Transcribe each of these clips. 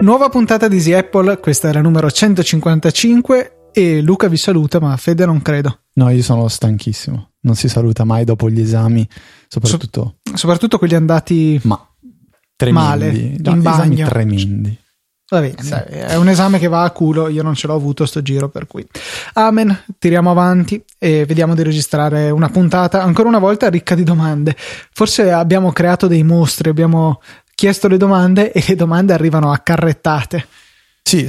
Nuova puntata di Easy Apple, questa è la numero 155 e Luca vi saluta, ma Fede non credo. No, io sono stanchissimo. Non si saluta mai dopo gli esami, soprattutto. So- soprattutto quelli andati ma tremendi. male, no, in bagno. tremendi. Va bene, sì. dai, è un esame che va a culo, io non ce l'ho avuto sto giro per cui. Amen, tiriamo avanti e vediamo di registrare una puntata ancora una volta ricca di domande. Forse abbiamo creato dei mostri, abbiamo chiesto le domande e le domande arrivano accarrettate. Sì.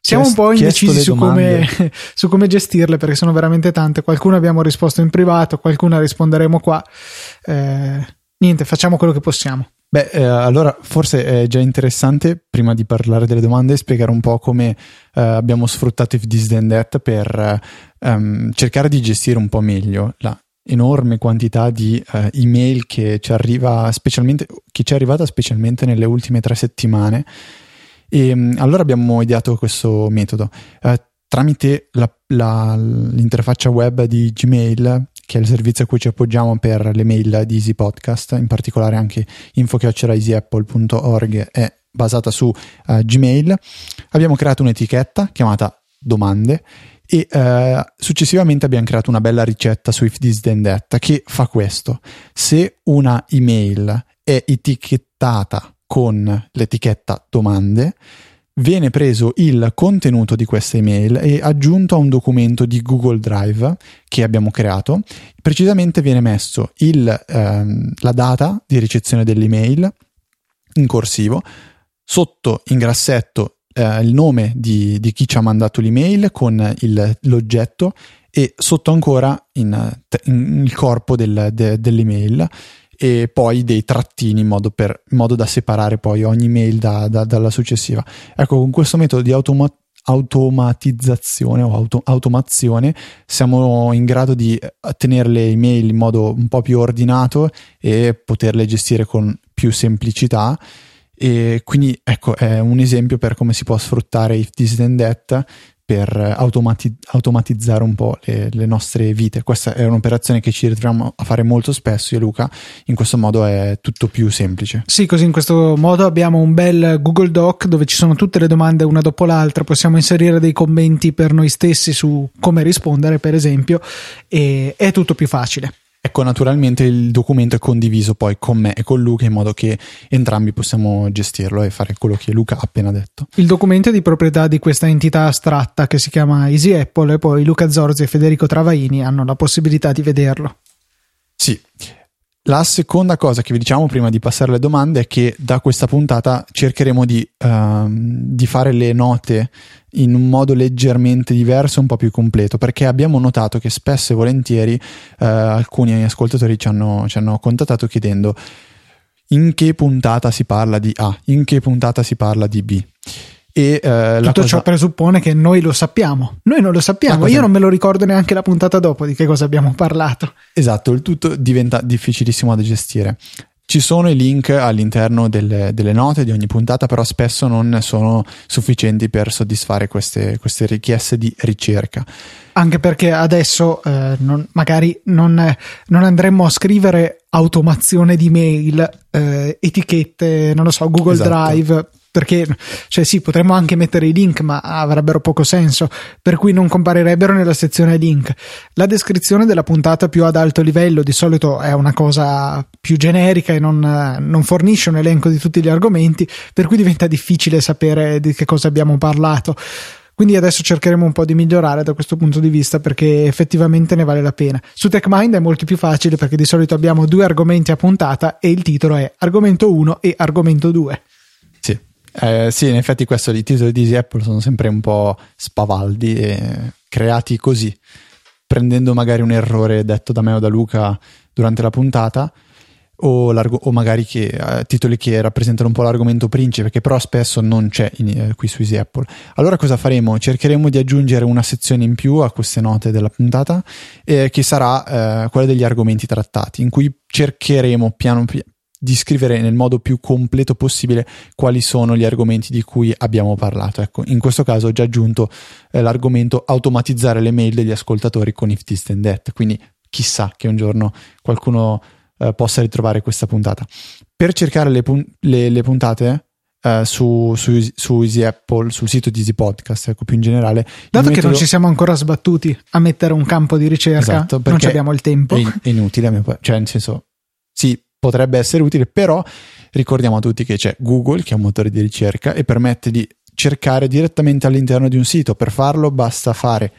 Siamo un po' indecisi su come, su come, gestirle perché sono veramente tante. Qualcuno abbiamo risposto in privato, qualcuna risponderemo qua. Eh, niente, facciamo quello che possiamo. Beh, eh, allora forse è già interessante, prima di parlare delle domande, spiegare un po' come eh, abbiamo sfruttato If This Then That per um, cercare di gestire un po' meglio la enorme quantità di uh, email che ci, arriva specialmente, che ci è arrivata specialmente nelle ultime tre settimane. E um, allora abbiamo ideato questo metodo. Uh, tramite la, la, l'interfaccia web di Gmail, che è il servizio a cui ci appoggiamo per le mail di Easy Podcast, in particolare anche info.easyapple.org è basata su uh, Gmail, abbiamo creato un'etichetta chiamata domande e eh, successivamente abbiamo creato una bella ricetta su If This Then That che fa questo. Se una email è etichettata con l'etichetta domande, viene preso il contenuto di questa email e aggiunto a un documento di Google Drive che abbiamo creato. Precisamente viene messo il, ehm, la data di ricezione dell'email in corsivo, sotto in grassetto eh, il nome di, di, chi ci ha mandato l'email con il, l'oggetto e sotto ancora in, in il corpo del, de, dell'email e poi dei trattini in modo, per, in modo da separare poi ogni mail da, da, dalla successiva. Ecco, con questo metodo di automa- automatizzazione o auto- automazione siamo in grado di tenere le email in modo un po' più ordinato e poterle gestire con più semplicità e quindi ecco è un esempio per come si può sfruttare If This Then That per automati- automatizzare un po' le, le, nostre vite. Questa è un'operazione che ci ritroviamo a fare molto spesso io e Luca, in questo modo è tutto più semplice. Sì, così in questo modo abbiamo un bel Google Doc dove ci sono tutte le domande una dopo l'altra, possiamo inserire dei commenti per noi stessi su come rispondere per esempio e è tutto più facile. Ecco, naturalmente il documento è condiviso poi con me e con Luca in modo che entrambi possiamo gestirlo e fare quello che Luca ha appena detto. Il documento è di proprietà di questa entità astratta che si chiama Easy Apple e poi Luca Zorzi e Federico Travaini hanno la possibilità di vederlo. Sì, la seconda cosa che vi diciamo prima di passare alle domande è che da questa puntata cercheremo di, uh, di, fare le note in un modo leggermente diverso, un po' più completo, perché abbiamo notato che spesso e volentieri uh, alcuni ascoltatori ci hanno, ci hanno contattato chiedendo in che puntata si parla di A, in che puntata si parla di B. E, eh, Tutto cosa... ciò presuppone che noi lo sappiamo. Noi non lo sappiamo, cosa... io non me lo ricordo neanche la puntata dopo di che cosa abbiamo parlato. Esatto, il tutto diventa difficilissimo da gestire. Ci sono i link all'interno delle, delle, note di ogni puntata, però spesso non sono sufficienti per soddisfare queste, queste richieste di ricerca. Anche perché adesso eh, non, magari non, non, andremmo a scrivere automazione di mail, eh, etichette, non lo so, Google esatto. Drive perché cioè sì, potremmo anche mettere i link, ma avrebbero poco senso, per cui non comparirebbero nella sezione link. La descrizione della puntata più ad alto livello di solito è una cosa più generica e non, non fornisce un elenco di tutti gli argomenti, per cui diventa difficile sapere di che cosa abbiamo parlato. Quindi adesso cercheremo un po' di migliorare da questo punto di vista perché effettivamente ne vale la pena. Su TechMind è molto più facile perché di solito abbiamo due argomenti a puntata e il titolo è argomento 1 e argomento 2. Eh, sì, in effetti questo i titoli di Apple sono sempre un po' spavaldi e creati così, prendendo magari un errore detto da me o da Luca durante la puntata o, o magari che, eh, titoli che rappresentano un po' l'argomento principe che però spesso non c'è in, eh, qui su Easy Apple. Allora cosa faremo? Cercheremo di aggiungere una sezione in più a queste note della puntata eh, che sarà eh, quella degli argomenti trattati in cui cercheremo piano piano di scrivere nel modo più completo possibile quali sono gli argomenti di cui abbiamo parlato. Ecco, in questo caso ho già aggiunto eh, l'argomento automatizzare le mail degli ascoltatori con If This Then That, quindi chissà che un giorno qualcuno eh, possa ritrovare questa puntata. Per cercare le, pun- le, le puntate eh, su, su, su, Easy Apple, sul sito di Easy Podcast, ecco più in generale. Dato metodo... che non ci siamo ancora sbattuti a mettere un campo di ricerca, esatto, non abbiamo il tempo. È, è inutile, cioè nel senso, sì, potrebbe essere utile, però ricordiamo a tutti che c'è Google, che è un motore di ricerca, e permette di cercare direttamente all'interno di un sito. Per farlo basta fare,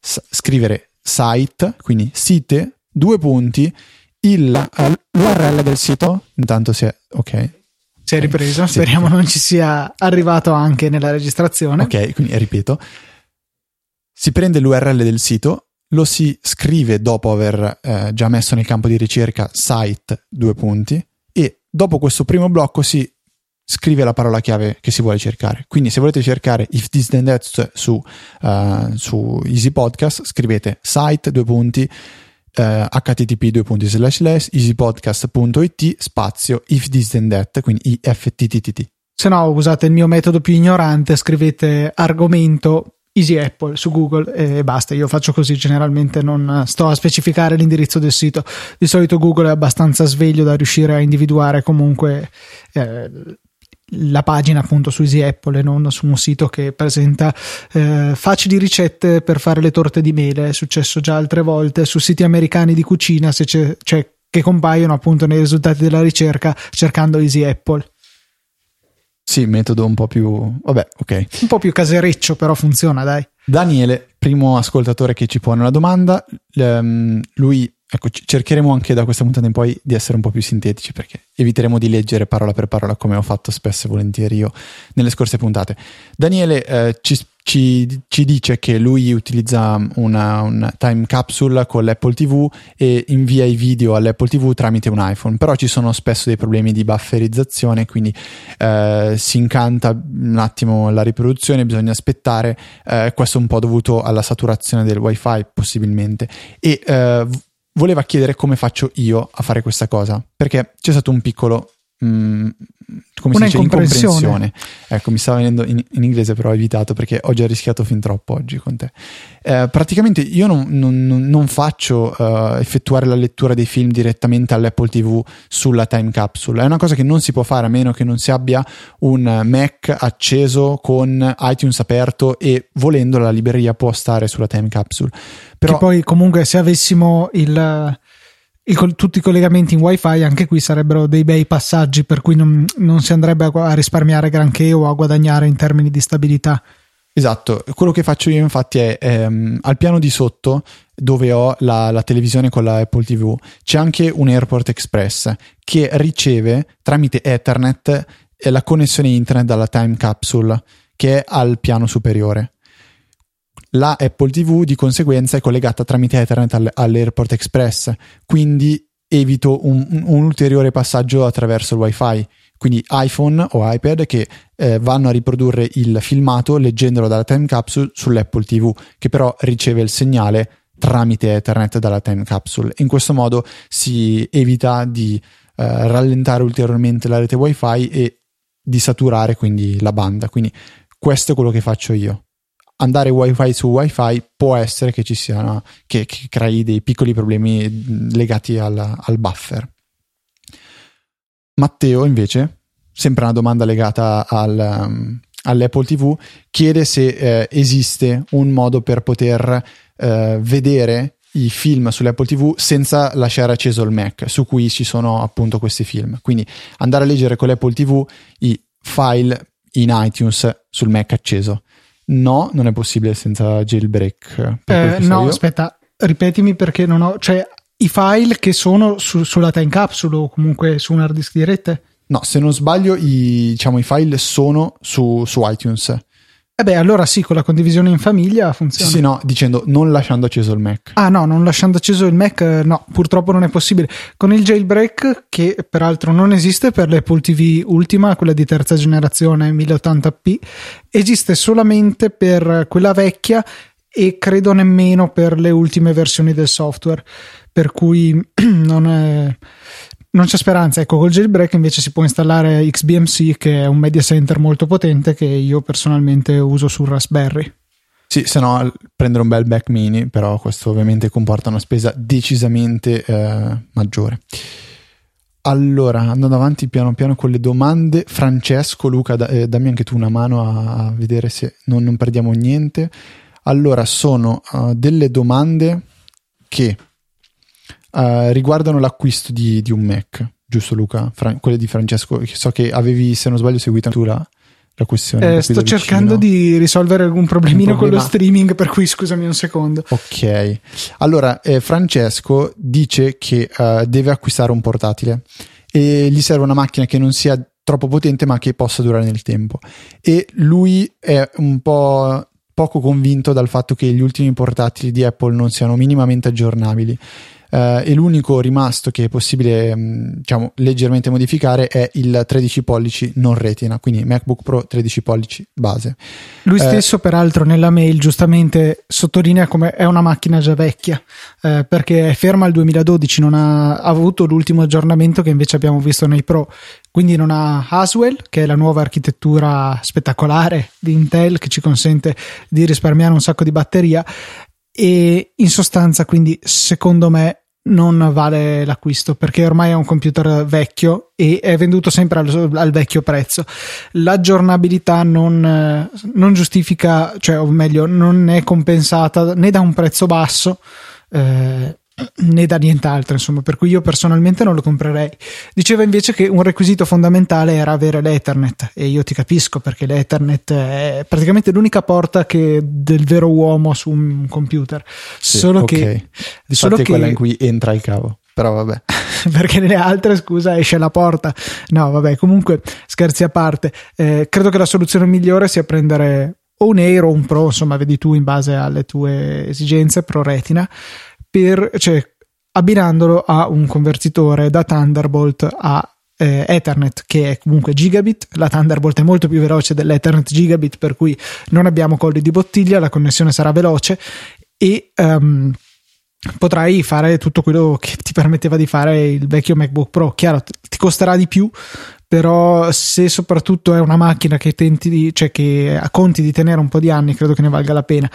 scrivere site, quindi site, due punti, il, l'URL del sito, intanto si è ok si è ripreso, speriamo non ci sia arrivato anche nella registrazione. Ok, quindi ripeto, si prende l'URL del sito, lo si scrive dopo aver eh, già messo nel campo di ricerca site due punti e dopo questo primo blocco si scrive la parola chiave che si vuole cercare. Quindi se volete cercare if this then that su, uh, su Easy Podcast, scrivete site due punti eh, http easypodcast.it spazio if this then that quindi ifttt se no usate il mio metodo più ignorante scrivete argomento Easy Apple su Google e basta. Io faccio così, generalmente non sto a specificare l'indirizzo del sito. Di solito Google è abbastanza sveglio da riuscire a individuare comunque eh, la pagina appunto su Easy Apple e non su un sito che presenta eh, facili ricette per fare le torte di mele. È successo già altre volte su siti americani di cucina se c'è, cioè, che compaiono appunto nei risultati della ricerca cercando Easy Apple. Sì, metodo un po' più. Vabbè, ok. Un po' più casereccio, però funziona, dai. Daniele, primo ascoltatore che ci pone una domanda. Um, lui Ecco, cercheremo anche da questa puntata in poi di essere un po' più sintetici perché eviteremo di leggere parola per parola come ho fatto spesso e volentieri io nelle scorse puntate. Daniele eh, ci, ci, ci, dice che lui utilizza una, una, time capsule con l'Apple TV e invia i video all'Apple TV tramite un iPhone, però ci sono spesso dei problemi di bufferizzazione, quindi eh, si incanta un attimo la riproduzione, bisogna aspettare, eh, questo è un po' dovuto alla saturazione del wifi possibilmente. E eh, voleva chiedere come faccio io a fare questa cosa, perché c'è stato un piccolo mm, come Una si dice, incomprensione. Ecco, mi stava venendo in, in, inglese, però ho evitato perché ho già rischiato fin troppo oggi con te. Eh, praticamente io non, non, non faccio uh, effettuare la lettura dei film direttamente all'Apple TV sulla time capsule. È una cosa che non si può fare a meno che non si abbia un Mac acceso con iTunes aperto e volendo la libreria può stare sulla time capsule. Però, che poi comunque se avessimo il il, tutti i collegamenti in wifi anche qui sarebbero dei bei passaggi per cui non, non si andrebbe a, risparmiare granché o a guadagnare in termini di stabilità. Esatto. Quello che faccio io infatti è ehm, al piano di sotto dove ho la, la, televisione con la Apple TV c'è anche un Airport Express che riceve tramite Ethernet la connessione internet dalla time capsule che è al piano superiore la Apple TV di conseguenza è collegata tramite Ethernet all'Airport Express, quindi evito un, un ulteriore passaggio attraverso il WiFi. Quindi iPhone o iPad che eh, vanno a riprodurre il filmato leggendolo dalla time capsule sull'Apple TV, che però riceve il segnale tramite Ethernet dalla time capsule. In questo modo si evita di eh, rallentare ulteriormente la rete WiFi e di saturare quindi la banda. Quindi questo è quello che faccio io andare wifi su wifi può essere che ci siano che, che crei dei piccoli problemi legati al, al, buffer. Matteo invece sempre una domanda legata al, um, all'Apple TV chiede se eh, esiste un modo per poter eh, vedere i film sull'Apple TV senza lasciare acceso il Mac su cui ci sono appunto questi film. Quindi andare a leggere con l'Apple TV i file in iTunes sul Mac acceso No, non è possibile senza jailbreak. Eh, no, io. aspetta, ripetimi perché non ho. Cioè, i file che sono su, sulla time capsule o comunque su un hard disk di rete? No, se non sbaglio, i, diciamo, i file sono su, su iTunes. Eh beh, allora sì, con la condivisione in famiglia funziona. Sì, no, dicendo non lasciando acceso il Mac. Ah no, non lasciando acceso il Mac, no, purtroppo non è possibile. Con il jailbreak, che peraltro non esiste per l'Apple TV ultima, quella di terza generazione 1080p, esiste solamente per quella vecchia e credo nemmeno per le ultime versioni del software. Per cui non è non c'è speranza. Ecco, col jailbreak invece si può installare XBMC, che è un media center molto potente che io personalmente uso sul Raspberry. Sì, se no prendere un bel Mac mini, però questo ovviamente comporta una spesa decisamente eh, maggiore. Allora, andando avanti piano piano con le domande, Francesco, Luca, da, eh, dammi anche tu una mano a, a vedere se non, non, perdiamo niente. Allora, sono uh, delle domande che uh, riguardano l'acquisto di, di, un Mac, giusto Luca? Fra- quelle di Francesco, so che avevi, se non sbaglio, seguito tu la, la questione. Eh, sto cercando di risolvere algún problemino con lo streaming, per cui scusami un secondo. Ok, allora eh, Francesco dice che uh, deve acquistare un portatile e gli serve una macchina che non sia troppo potente ma che possa durare nel tempo e lui è un po' poco convinto dal fatto che gli ultimi portatili di Apple non siano minimamente aggiornabili Uh, e l'unico rimasto che è possibile mm, diciamo, leggermente modificare è il 13 pollici non retina, quindi MacBook Pro 13 pollici base. Lui uh, stesso, peraltro, nella mail giustamente sottolinea come è una macchina già vecchia uh, perché è ferma al 2012, non ha, ha avuto l'ultimo aggiornamento che invece abbiamo visto nei Pro. Quindi non ha Haswell, che è la nuova architettura spettacolare di Intel che ci consente di risparmiare un sacco di batteria e in sostanza quindi secondo me non vale l'acquisto perché ormai è un computer vecchio e è venduto sempre al, al vecchio prezzo. L'aggiornabilità non, non, giustifica, cioè, o meglio, non è compensata né da un prezzo basso. Eh, né da nient'altro, insomma, per cui io personalmente non lo comprerei. Diceva invece che un requisito fondamentale era avere l'Ethernet e io ti capisco perché l'Ethernet è praticamente l'unica porta che del vero uomo su un computer. Sì, solo okay. che Difatti solo è quella in cui entra il cavo. Però vabbè. perché nelle altre, scusa, esce la porta. No, vabbè, comunque scherzi a parte. Eh, credo che la soluzione migliore sia prendere o un Air o un Pro, insomma, vedi tu in base alle tue esigenze, Pro Retina per, cioè, abbinandolo a un convertitore da Thunderbolt a eh, Ethernet che è comunque gigabit, la Thunderbolt è molto più veloce dell'Ethernet gigabit per cui non abbiamo colli di bottiglia, la connessione sarà veloce e um, potrai fare tutto quello che ti permetteva di fare il vecchio MacBook Pro. Chiaro, ti costerà di più, però se soprattutto è una macchina che di, cioè che conti di tenere un po' di anni, credo che ne valga la pena.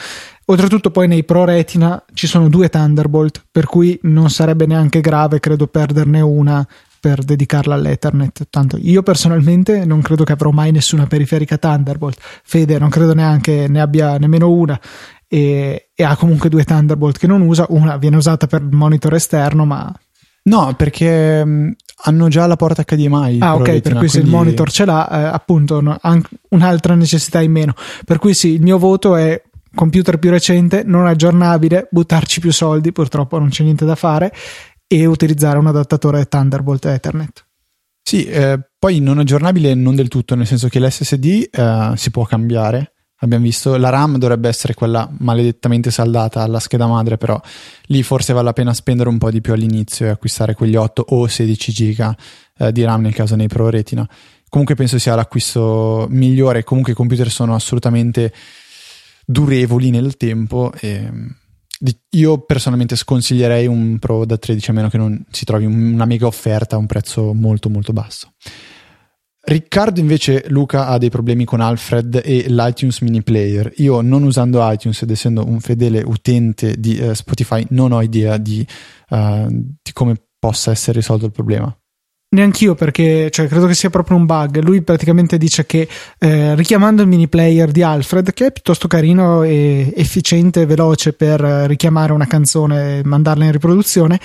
Oltretutto poi nei Pro Retina ci sono due Thunderbolt, per cui non sarebbe neanche grave, credo, perderne una per dedicarla all'Ethernet. Tanto io personalmente non credo che avrò mai nessuna periferica Thunderbolt. Fede non credo neanche ne abbia nemmeno una. E, e ha comunque due Thunderbolt che non usa. Una viene usata per il monitor esterno, ma No, perché mm, hanno già la porta HDMI. Ah, ok, per cui quindi... se il monitor ce l'ha, eh, appunto, no, un'altra necessità in meno. Per cui sì, il mio voto è computer più recente, non aggiornabile, buttarci più soldi, purtroppo non c'è niente da fare, e utilizzare un adattatore Thunderbolt Ethernet. Sì, eh, poi non aggiornabile non del tutto, nel senso che l'SSD eh, si può cambiare abbiamo visto la RAM dovrebbe essere quella maledettamente saldata alla scheda madre però lì forse vale la pena spendere un po' di più all'inizio e acquistare quegli 8 o 16 giga eh, di RAM nel caso nei Pro Retina. Comunque penso sia l'acquisto migliore. Comunque i computer sono assolutamente durevoli nel tempo e io personalmente sconsiglierei un Pro da 13 a meno che non si trovi una mega offerta a un prezzo molto molto basso Riccardo invece, Luca, ha dei problemi con Alfred e l'iTunes Mini Player. Io, non usando iTunes ed essendo un fedele utente di uh, Spotify, non ho idea di, uh, di, come possa essere risolto il problema. Neanch'io perché cioè, credo che sia proprio un bug. Lui praticamente dice che eh, richiamando il mini player di Alfred, che è piuttosto carino e efficiente e veloce per richiamare una canzone e mandarla in riproduzione,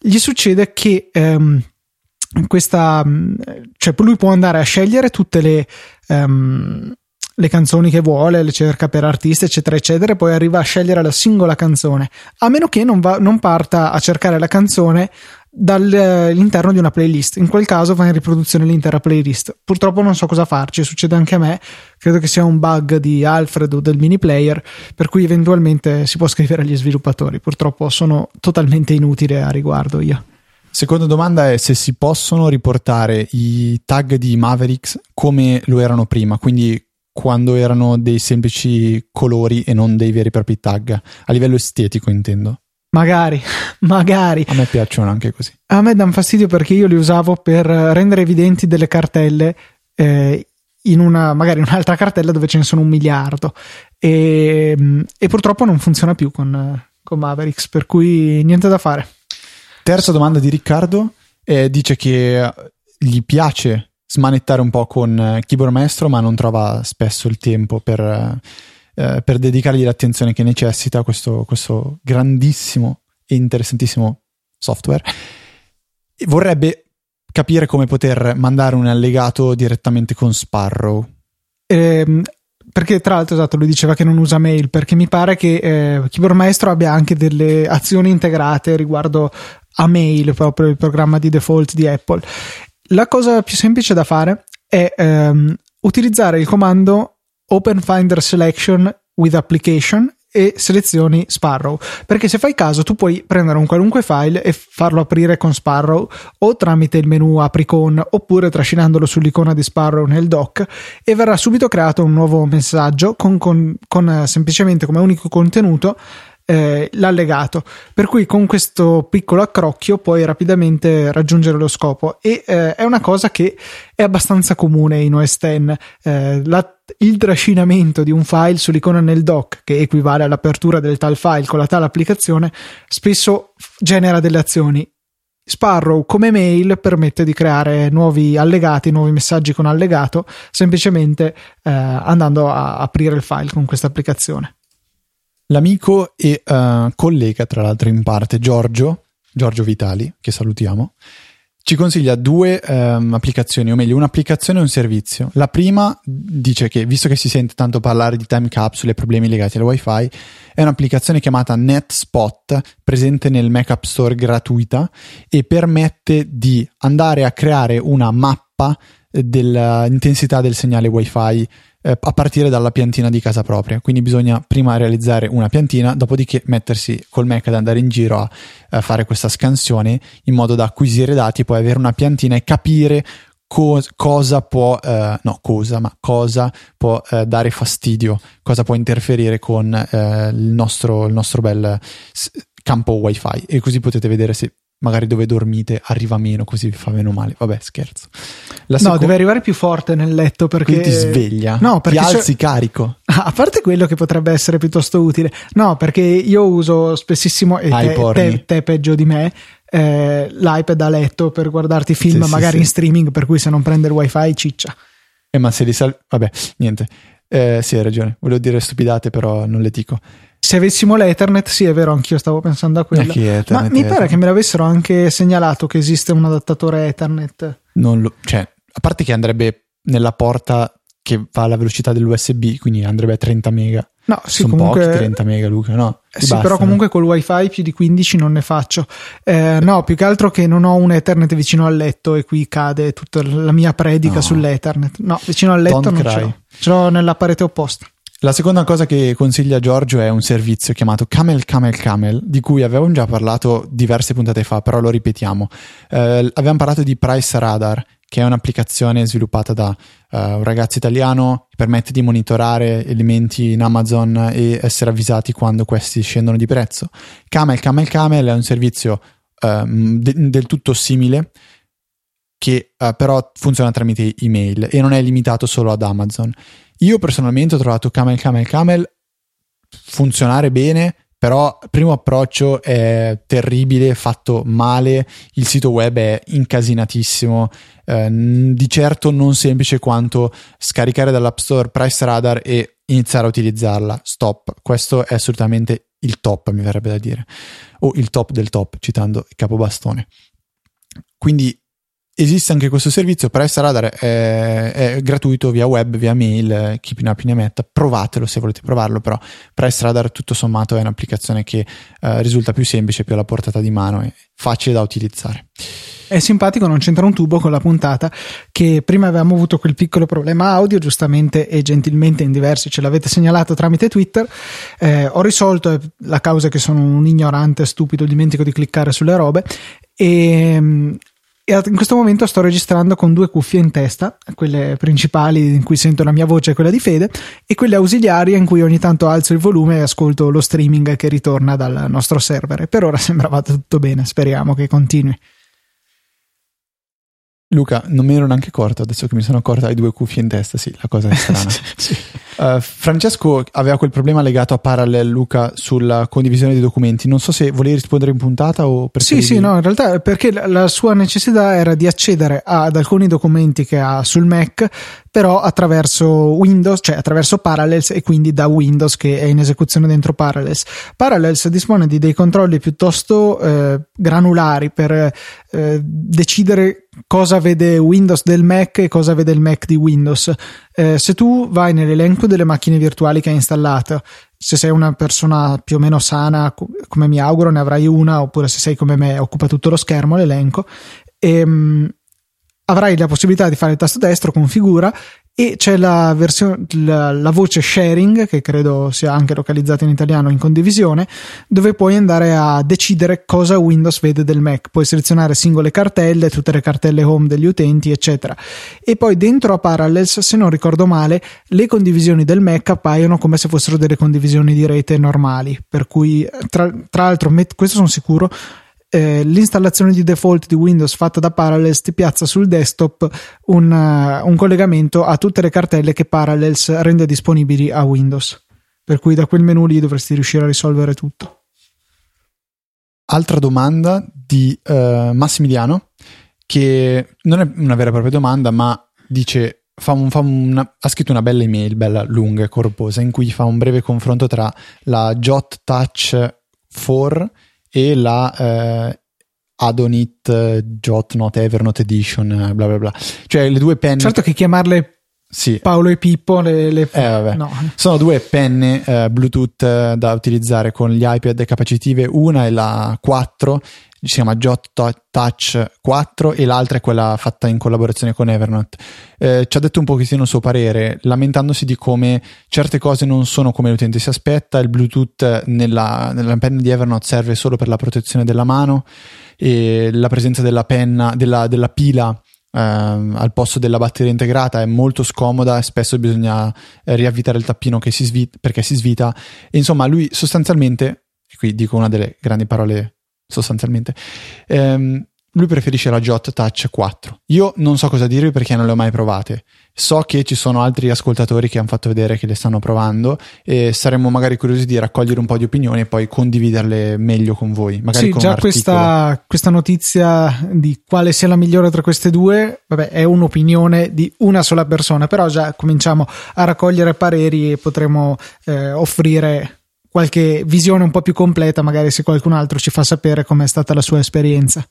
gli succede che ehm, questa, mm, cioè lui può andare a scegliere tutte le, um, le canzoni che vuole, le cerca per artista, eccetera, eccetera, e poi arriva a scegliere la singola canzone, a meno che non, va, non parta a cercare la canzone dall'interno di una playlist. In quel caso va in riproduzione l'intera playlist. Purtroppo non so cosa farci, succede anche a me. Credo che sia un bug di Alfred o del mini player, per cui eventualmente si può scrivere agli sviluppatori. Purtroppo sono totalmente inutile a riguardo io. Seconda domanda è se si possono riportare i tag di Mavericks come lo erano prima, quindi quando erano dei semplici colori e non dei veri e propri tag, a livello estetico intendo. magari, magari. A me piacciono anche così. A me danno fastidio perché io li usavo per rendere evidenti delle cartelle eh, in una, magari un'altra cartella dove ce ne sono un miliardo e, e purtroppo non funziona più con, con, Mavericks, per cui niente da fare. Terza domanda di Riccardo, eh, dice che gli piace smanettare un po' con Keyboard Maestro ma non trova spesso il tempo per, eh, per dedicargli l'attenzione che necessita questo, questo grandissimo e interessantissimo software. E vorrebbe capire come poter mandare un allegato direttamente con Sparrow. Eh, perché tra l'altro esatto lui diceva che non usa mail perché mi pare che eh, Keyboard Maestro abbia anche delle azioni integrate riguardo a mail proprio il programma di default di Apple. La cosa più semplice da fare è ehm, utilizzare il comando Open Finder Selection with Application e selezioni Sparrow. Perché se fai caso tu puoi prendere un qualunque file e farlo aprire con Sparrow o tramite il menu apri con oppure trascinandolo sull'icona di Sparrow nel dock e verrà subito creato un nuovo messaggio con, con, con eh, semplicemente come unico contenuto eh, l'allegato. Per cui con questo piccolo accrocchio puoi rapidamente raggiungere lo scopo. E eh, è una cosa che è abbastanza comune in OS X eh, la, il trascinamento di un file sull'icona nel dock che equivale all'apertura del tal file con la tale applicazione spesso genera delle azioni Sparrow come mail permette di creare nuovi allegati, nuovi messaggi con allegato, semplicemente eh, andando a aprire il file con questa applicazione. L'amico e uh, collega, tra l'altro, in parte Giorgio, Giorgio Vitali, che salutiamo, ci consiglia due um, applicazioni, o meglio, un'applicazione e un servizio. La prima dice che, visto che si sente tanto parlare di time capsule e problemi legati al wifi, è un'applicazione chiamata NetSpot, presente nel Mac App Store gratuita e permette di andare a creare una mappa dell'intensità del segnale wifi eh, a partire dalla piantina di casa propria. Quindi bisogna prima realizzare una piantina, dopodiché mettersi col Mac ad andare in giro a, a fare questa scansione in modo da acquisire dati, poi avere una piantina e capire Co- cosa può, eh, no, cosa, ma cosa può eh, dare fastidio, cosa può interferire con eh, il, nostro, il nostro bel campo wifi e così potete vedere se magari dove dormite arriva meno, così vi fa meno male. Vabbè, scherzo. La no, deve arrivare più forte nel letto perché Quindi ti sveglia, no, perché ti alzi c'è... carico. A parte quello che potrebbe essere piuttosto utile, no, perché io uso spessissimo, e te, te, te peggio di me, eh, l'iPad a letto per guardarti film sì, magari sì, in sì. streaming, per cui se non prende il wifi ciccia. Eh, ma se li sal... Vabbè, niente. Eh, sì, hai ragione. Volevo dire stupidate, però non le dico se avessimo l'Ethernet, sì, è vero, anch'io stavo pensando a quello. Ma mi pare che me l'avessero anche segnalato che esiste un adattatore Ethernet. Non lo, cioè, a parte che andrebbe nella porta che va alla velocità dell'USB, quindi andrebbe a 30 mega. No, sì, Sono comunque... pochi 30 mega, Luca, no? Eh sì, basta, però comunque no? col wifi più di 15 non ne faccio. Eh, no, più che altro che non ho un Ethernet vicino al letto e qui cade tutta la mia predica no. sull'Ethernet. No, vicino al letto Don't non cry. ce Ce l'ho nella parete opposta. La seconda cosa che consiglia Giorgio è un servizio chiamato Camel Camel Camel, di cui avevamo già parlato diverse puntate fa, però lo ripetiamo. Eh, abbiamo parlato di Price Radar, che è un'applicazione sviluppata da uh, un ragazzo italiano che permette di monitorare elementi in Amazon e essere avvisati quando questi scendono di prezzo. Camel Camel Camel è un servizio uh, de- del tutto simile che uh, però funziona tramite email e non è limitato solo ad Amazon. Io personalmente ho trovato Camel Camel Camel funzionare bene, però il primo approccio è terribile, fatto male, il sito web è incasinatissimo, eh, di certo non semplice quanto scaricare dall'App Store Price Radar e iniziare a utilizzarla. Stop, questo è assolutamente il top, mi verrebbe da dire, o il top del top, citando il capobastone. Quindi Esiste anche questo servizio, Price Radar è, è, gratuito via web, via mail, chi più ne ha più ne provatelo se volete provarlo, però Price Radar tutto sommato è un'applicazione che eh, risulta più semplice, più alla portata di mano e facile da utilizzare. È simpatico, non c'entra un tubo con la puntata che prima avevamo avuto quel piccolo problema audio, giustamente e gentilmente in diversi ce l'avete segnalato tramite Twitter. Eh, ho risolto la causa che sono un ignorante, stupido, dimentico di cliccare sulle robe e e in questo momento sto registrando con due cuffie in testa, quelle principali in cui sento la mia voce e quella di Fede, e quelle ausiliari in cui ogni tanto alzo il volume e ascolto lo streaming che ritorna dal nostro server. per ora sembra vada tutto bene, speriamo che continui. Luca, non mi ero neanche accorto, adesso che mi sono accorto hai due cuffie in testa, sì, la cosa è strana. sì. Uh, Francesco aveva quel problema legato a Parallel, Luca, sulla condivisione dei documenti. Non so se volevi rispondere in puntata o perché. Sì, sì, no, in realtà perché la sua necessità era di accedere ad alcuni documenti che ha sul Mac però attraverso Windows, cioè attraverso Parallels e quindi da Windows che è in esecuzione dentro Parallels. Parallels dispone di dei controlli piuttosto eh, granulari per eh, decidere cosa vede Windows del Mac e cosa vede il Mac di Windows. Eh, se tu vai nell'elenco delle macchine virtuali che hai installato, se sei una persona più o meno sana, come mi auguro, ne avrai una, oppure se sei come me, occupa tutto lo schermo l'elenco. E, ehm, avrai la possibilità di fare il tasto destro, configura e c'è la, versione, la, la, voce sharing, che credo sia anche localizzata in italiano in condivisione, dove puoi andare a decidere cosa Windows vede del Mac. Puoi selezionare singole cartelle, tutte le cartelle home degli utenti, eccetera. E poi dentro a Parallels, se non ricordo male, le condivisioni del Mac appaiono come se fossero delle condivisioni di rete normali. Per cui, tra, tra l'altro, questo sono sicuro eh, l'installazione di default di Windows fatta da Parallels ti piazza sul desktop un, uh, un, collegamento a tutte le cartelle che Parallels rende disponibili a Windows. Per cui da quel menu lì dovresti riuscire a risolvere tutto. Altra domanda di uh, Massimiliano, che non è una vera e propria domanda, ma dice Fa un, fa una, ha scritto una bella email, bella lunga e corposa, in cui fa un breve confronto tra la Jot Touch 4 e la eh, Adonit Jot Not Evernote Edition, bla bla bla. Cioè le due penne. Certo che chiamarle sì. Paolo e Pippo le, le... Eh, no. sono due penne eh, Bluetooth eh, da utilizzare con gli iPad capacitive, una è la 4 si chiama Jot Touch 4 e l'altra è quella fatta in collaborazione con Evernote. Eh, ci ha detto un pochettino il suo parere, lamentandosi di come certe cose non sono come l'utente si aspetta, il Bluetooth nella, nella penna di Evernote serve solo per la protezione della mano e la presenza della penna, della, della pila Uh, al posto della batteria integrata è molto scomoda e spesso bisogna eh, riavvitare il tappino si svita, perché si svita e insomma lui sostanzialmente e qui dico una delle grandi parole sostanzialmente. Ehm, lui preferisce la Jot Touch 4. Io non so cosa dirvi perché non le ho mai provate. So che ci sono altri ascoltatori che hanno fatto vedere che le stanno provando e saremmo magari curiosi di raccogliere un po' di opinioni e poi condividerle meglio con voi. Magari sì, con già questa, questa, notizia di quale sia la migliore tra queste due, vabbè, è un'opinione di una sola persona, però già cominciamo a raccogliere pareri e potremo eh, offrire qualche visione un po' più completa, magari se qualcun altro ci fa sapere com'è stata la sua esperienza.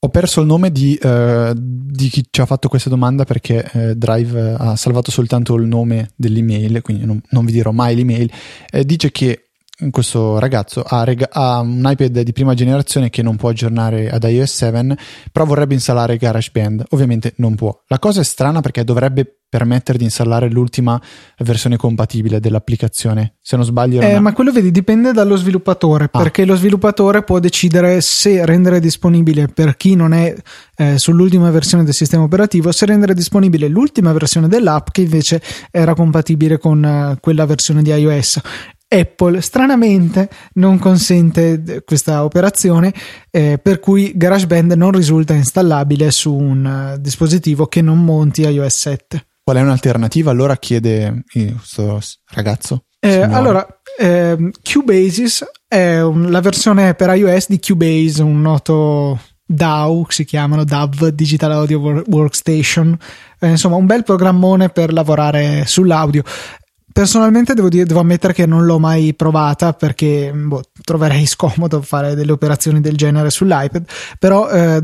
Ho perso il nome di, uh, di chi ci ha fatto questa domanda perché uh, Drive ha salvato soltanto il nome dell'email, quindi non, non vi dirò mai l'email. Eh, dice che questo ragazzo ha, rega- ha, un iPad di prima generazione che non può aggiornare ad iOS 7, però vorrebbe installare GarageBand. Ovviamente non può. La cosa è strana perché dovrebbe permettere di installare l'ultima versione compatibile dell'applicazione. Se non sbaglio, eh, ma quello vedi dipende dallo sviluppatore, ah. perché lo sviluppatore può decidere se rendere disponibile per chi non è eh, sull'ultima versione del sistema operativo, se rendere disponibile l'ultima versione dell'app che invece era compatibile con uh, quella versione di iOS. Apple stranamente non consente questa operazione eh, per cui GarageBand non risulta installabile su un uh, dispositivo che non monti iOS 7. Qual è un'alternativa? Allora chiede questo ragazzo. Eh, allora, eh, Cubasis è un, la versione per iOS di Cubase, un noto DAW, si chiamano DAW, Digital Audio Workstation, eh, insomma un bel programmone per lavorare sull'audio personalmente devo, dire, devo, ammettere che non l'ho mai provata perché boh, troverei scomodo fare delle operazioni del genere sull'iPad, però eh,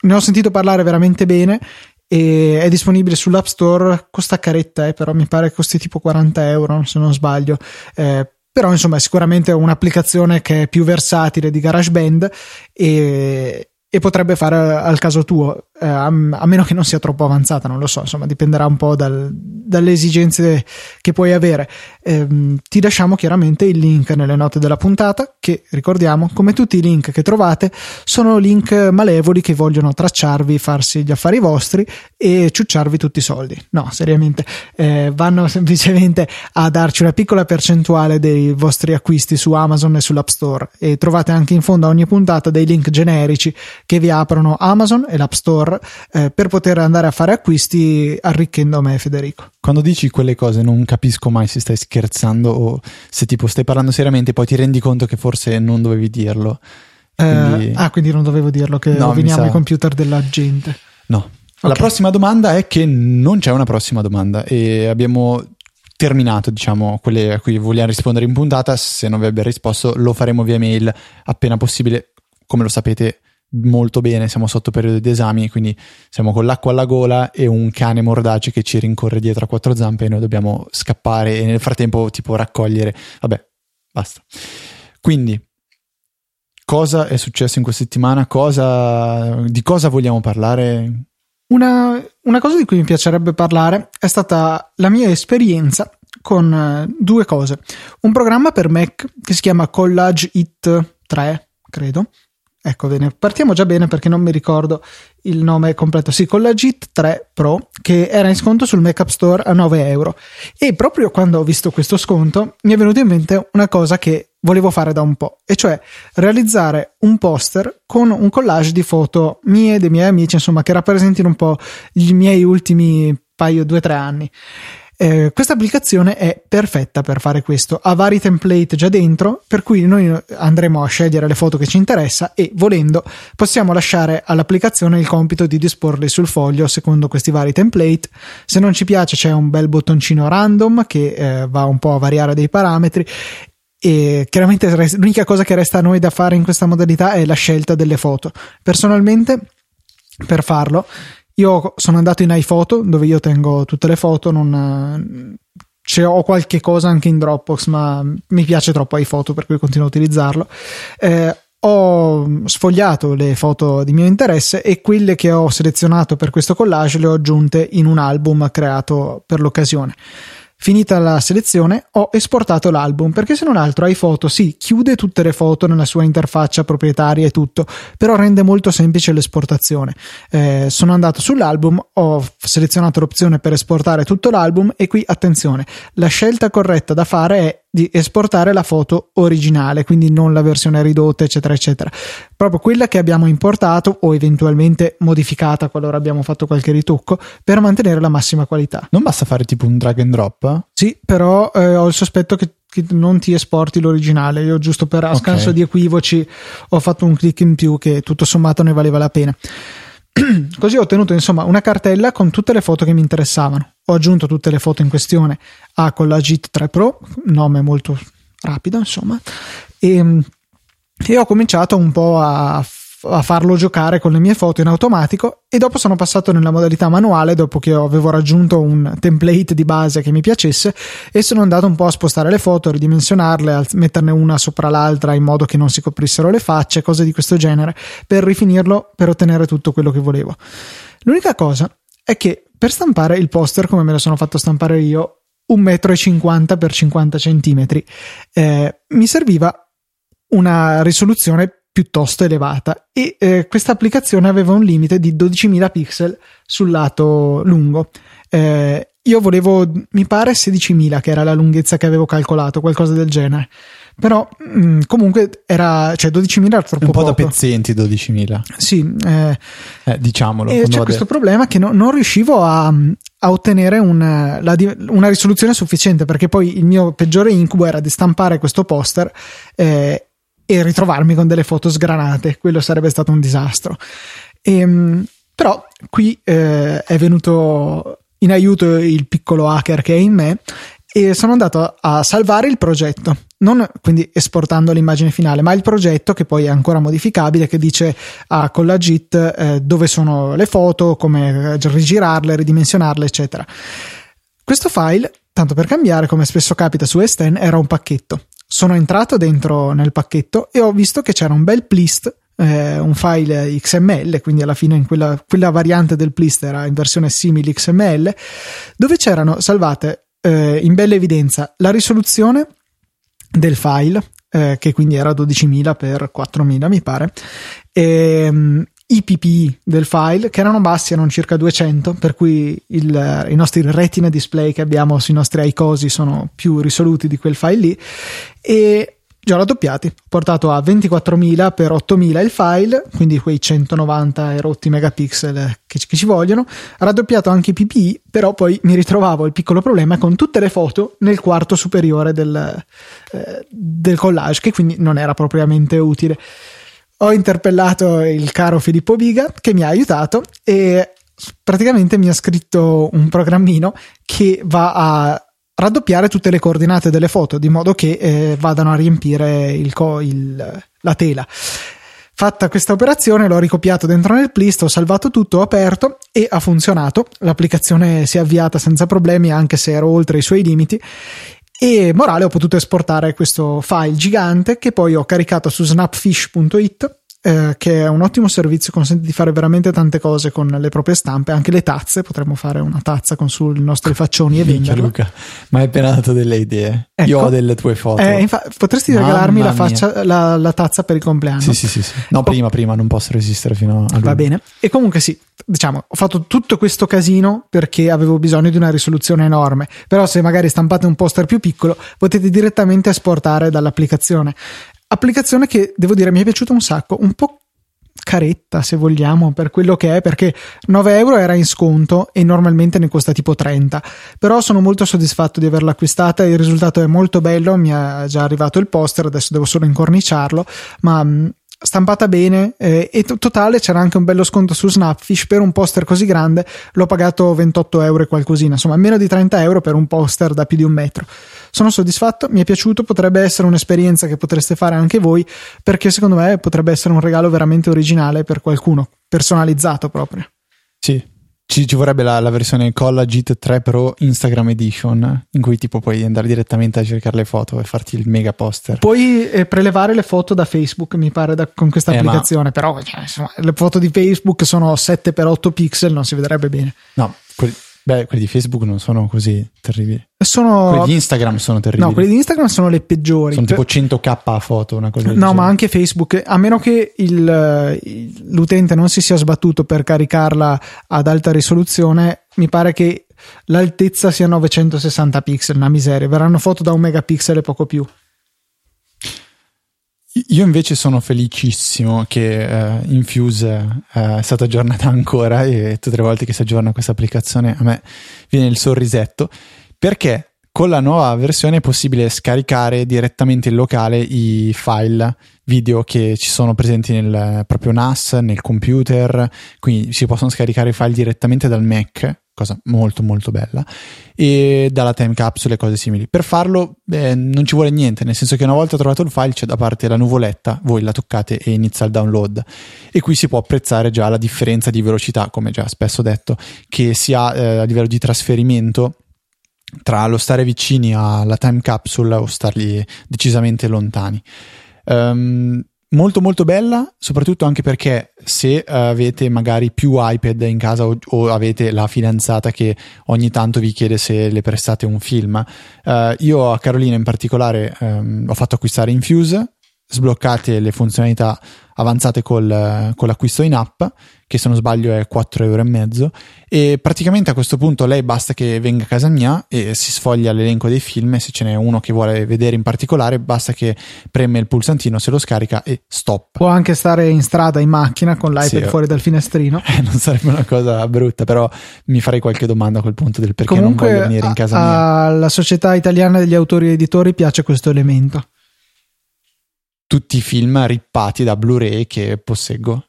ne ho sentito parlare veramente bene e è disponibile sull'App Store, costa caretta, eh, però mi pare che costi tipo 40 euro se non sbaglio. Eh, però insomma è sicuramente un'applicazione che è più versatile di GarageBand e, e potrebbe fare al caso tuo, eh, a, a, meno che non sia troppo avanzata, non lo so, insomma dipenderà un po' dal, dalle esigenze che puoi avere. Eh, ti lasciamo chiaramente il link nelle note della puntata, che ricordiamo, come tutti i link che trovate, sono link malevoli che vogliono tracciarvi, farsi gli affari vostri e ciucciarvi tutti i soldi. No, seriamente, eh, vanno semplicemente a darci una piccola percentuale dei vostri acquisti su Amazon e sull'App Store e trovate anche in fondo a ogni puntata dei link generici che vi aprono Amazon e l'App Store eh, per poter andare a fare acquisti arricchendo me Federico. Quando dici quelle cose non capisco mai se stai scherzando o se tipo stai parlando seriamente poi ti rendi conto che forse non dovevi dirlo. Eh, quindi... Eh, ah, quindi non dovevo dirlo che no, roviniamo sa... i computer della gente. No. Okay. La prossima domanda è che non c'è una prossima domanda e abbiamo terminato, diciamo, quelle a cui vogliamo rispondere in puntata. Se non vi abbia risposto, lo faremo via mail appena possibile. Come lo sapete, molto bene, siamo sotto periodo di esami, quindi siamo con l'acqua alla gola e un cane mordace che ci rincorre dietro a quattro zampe e noi dobbiamo scappare e nel frattempo tipo raccogliere. Vabbè, basta. Quindi, cosa è successo in questa settimana? Cosa, di cosa vogliamo parlare? Una, una cosa di cui mi piacerebbe parlare è stata la mia esperienza con eh, due cose. Un programma per Mac che si chiama Collage It 3, credo, Ecco bene, partiamo già bene perché non mi ricordo il nome completo. Sì, con la JIT 3 Pro che era in sconto sul Make Up Store a 9 euro. E proprio quando ho visto questo sconto mi è venuta in mente una cosa che volevo fare da un po', e cioè realizzare un poster con un collage di foto mie e dei miei amici, insomma, che rappresentino un po' i miei ultimi paio, due, tre anni. Eh, questa applicazione è perfetta per fare questo, ha vari template già dentro, per cui noi andremo a scegliere le foto che ci interessa e volendo possiamo lasciare all'applicazione il compito di disporli sul foglio secondo questi vari template. Se non ci piace c'è un bel bottoncino random che eh, va un po' a variare dei parametri e chiaramente l'unica cosa che resta a noi da fare in questa modalità è la scelta delle foto. Personalmente per farlo io sono andato in iPhoto dove io tengo tutte le foto, non, c'è, ho qualche cosa anche in Dropbox, ma mi piace troppo iPhoto per cui continuo a utilizzarlo. Eh, ho sfogliato le foto di mio interesse e quelle che ho selezionato per questo collage le ho aggiunte in un album creato per l'occasione. Finita la selezione, ho esportato l'album perché se non altro iPhoto sì, chiude tutte le foto nella sua interfaccia proprietaria e tutto, però rende molto semplice l'esportazione. Eh, sono andato sull'album, ho selezionato l'opzione per esportare tutto l'album e qui attenzione, la scelta corretta da fare è di esportare la foto originale, quindi non la versione ridotta, eccetera, eccetera. Proprio quella che abbiamo importato o eventualmente modificata qualora abbiamo fatto qualche ritocco per mantenere la massima qualità. Non basta fare tipo un drag and drop? Sì, però eh, ho il sospetto che, che, non ti esporti l'originale. Io, giusto per a scanso okay. di equivoci, ho fatto un click in più che tutto sommato ne valeva la pena. Così ho ottenuto insomma una cartella con tutte le foto che mi interessavano. Ho aggiunto tutte le foto in questione a con la JIT 3 Pro, nome molto rapido insomma, e, e ho cominciato un po' a a farlo giocare con le mie foto in automatico e dopo sono passato nella modalità manuale dopo che avevo raggiunto un template di base che mi piacesse e sono andato un po' a spostare le foto, ridimensionarle, metterne una sopra l'altra in modo che non si coprissero le facce, cose di questo genere, per rifinirlo per ottenere tutto quello che volevo. L'unica cosa è che per stampare il poster come me lo sono fatto stampare io, 1,50 m x 50 cm, eh, mi serviva una risoluzione piuttosto elevata e eh, questa applicazione aveva un limite di 12.000 pixel sul lato lungo. Eh, io volevo, mi pare 16.000 che era la lunghezza che avevo calcolato, qualcosa del genere. Però mh, mm, comunque era, cioè 12.000 era troppo Un po' poco. da pezzenti 12.000. Sì, eh, eh, diciamolo. E c'è questo problema che no, non riuscivo a, a ottenere un, la, una risoluzione sufficiente perché poi il mio peggiore incubo era di stampare questo poster eh, e ritrovarmi con delle foto sgranate. Quello sarebbe stato un disastro. E, ehm, però qui eh, è venuto in aiuto il piccolo hacker che è in me e sono andato a salvare il progetto, non quindi esportando l'immagine finale, ma il progetto che poi è ancora modificabile, che dice ah, con la JIT eh, dove sono le foto, come rigirarle, ridimensionarle, eccetera. Questo file, tanto per cambiare, come spesso capita su S10, era un pacchetto sono entrato dentro nel pacchetto e ho visto che c'era un bel plist eh, un file XML, quindi alla fine in quella, quella variante del plist era in versione simile XML, dove c'erano salvate eh, in bella evidenza la risoluzione del file, eh, che quindi era 12.000 x 4.000 mi pare, e, um, i PPI del file che erano bassi, erano circa 200, per cui il, i nostri retina display che abbiamo sui nostri iCosi sono più risoluti di quel file lì e già raddoppiati. Ho portato a 24.000 per 8.000 il file, quindi quei 190 e rotti megapixel che, che, ci vogliono. Raddoppiato anche i PPI, però poi mi ritrovavo il piccolo problema con tutte le foto nel quarto superiore del, eh, del collage, che quindi non era propriamente utile ho interpellato il caro Filippo Biga che mi ha aiutato e praticamente mi ha scritto un programmino che va a raddoppiare tutte le coordinate delle foto di modo che eh, vadano a riempire il co- il, la tela. Fatta questa operazione l'ho ricopiato dentro nel plist, ho salvato tutto, ho aperto e ha funzionato. L'applicazione si è avviata senza problemi anche se ero oltre i suoi limiti e morale ho potuto esportare questo file gigante che poi ho caricato su snapfish.it eh, che è un ottimo servizio, consente di fare veramente tante cose con le proprie stampe, anche le tazze, potremmo fare una tazza con sui nostri faccioni e venderla. Luca, ma hai appena dato delle idee. Ecco. Io ho delle tue foto. Eh, infa- potresti Mamma regalarmi la, faccia, la, la, tazza per il compleanno? Sì, sì, sì. sì. No, prima, prima, non posso resistere fino a... Va bene. E comunque sì, diciamo, ho fatto tutto questo casino perché avevo bisogno di una risoluzione enorme. Però se magari stampate un poster più piccolo, potete direttamente esportare dall'applicazione. Applicazione che devo dire mi è piaciuta un sacco, un po' caretta se vogliamo per quello che è perché 9 euro era in sconto e normalmente ne costa tipo 30 però sono molto soddisfatto di averla acquistata il risultato è molto bello mi è già arrivato il poster adesso devo solo incorniciarlo ma stampata bene eh, e to- totale c'era anche un bello sconto su Snapfish per un poster così grande. L'ho pagato 28 euro e qualcosina insomma meno di 30 euro per un poster da più di un metro. Sono soddisfatto, mi è piaciuto, potrebbe essere un'esperienza che potreste fare anche voi perché secondo me potrebbe essere un regalo veramente originale per qualcuno, personalizzato proprio. Sì, ci, ci, vorrebbe la, la versione Collage 3 Pro Instagram Edition in cui tipo puoi andare direttamente a cercare le foto e farti il mega poster. Puoi eh, prelevare le foto da Facebook, mi pare, da, con questa eh, applicazione, ma... però cioè, insomma, le foto di Facebook sono 7x8 pixel, non si vedrebbe bene. No, quelli, beh, quelli di Facebook non sono così terribili. Sono... Quelli di Instagram sono terribili. No, quelli di Instagram sono le peggiori. Sono tipo 100k a foto, una cosa No, ma anche Facebook, a meno che il, l'utente non si sia sbattuto per caricarla ad alta risoluzione, mi pare che l'altezza sia 960 pixel, una miseria. Verranno foto da un megapixel e poco più. Io invece sono felicissimo che uh, Infuse uh, è stata aggiornata ancora e tutte le volte che si aggiorna questa applicazione a me viene il sorrisetto. Perché con la nuova versione è possibile scaricare direttamente in locale i file video che ci sono presenti nel proprio NAS, nel computer, quindi si possono scaricare i file direttamente dal Mac, cosa molto molto bella, e dalla time capsule e cose simili. Per farlo eh, non ci vuole niente, nel senso che una volta trovato il file c'è da parte la nuvoletta, voi la toccate e inizia il download e qui si può apprezzare già la differenza di velocità, come già spesso detto, che si ha eh, a livello di trasferimento tra lo stare vicini alla time capsule o stargli decisamente lontani. Um, molto molto bella, soprattutto anche perché se uh, avete magari più iPad in casa o, o, avete la fidanzata che ogni tanto vi chiede se le prestate un film, uh, io a Carolina in particolare um, ho fatto acquistare Infuse, sbloccate le funzionalità avanzate col, con l'acquisto in app che se non sbaglio è 4 euro e mezzo. E praticamente a questo punto lei basta che venga a casa mia e si sfoglia l'elenco dei film se ce n'è uno che vuole vedere in particolare basta che preme il pulsantino se lo scarica e stop. Può anche stare in strada in macchina con l'iPad sì, fuori dal finestrino. Eh, non sarebbe una cosa brutta però mi farei qualche domanda a quel punto del perché Comunque, non voglio venire in casa a, mia. alla società italiana degli autori e editori piace questo elemento tutti i film rippati da Blu-ray che posseggo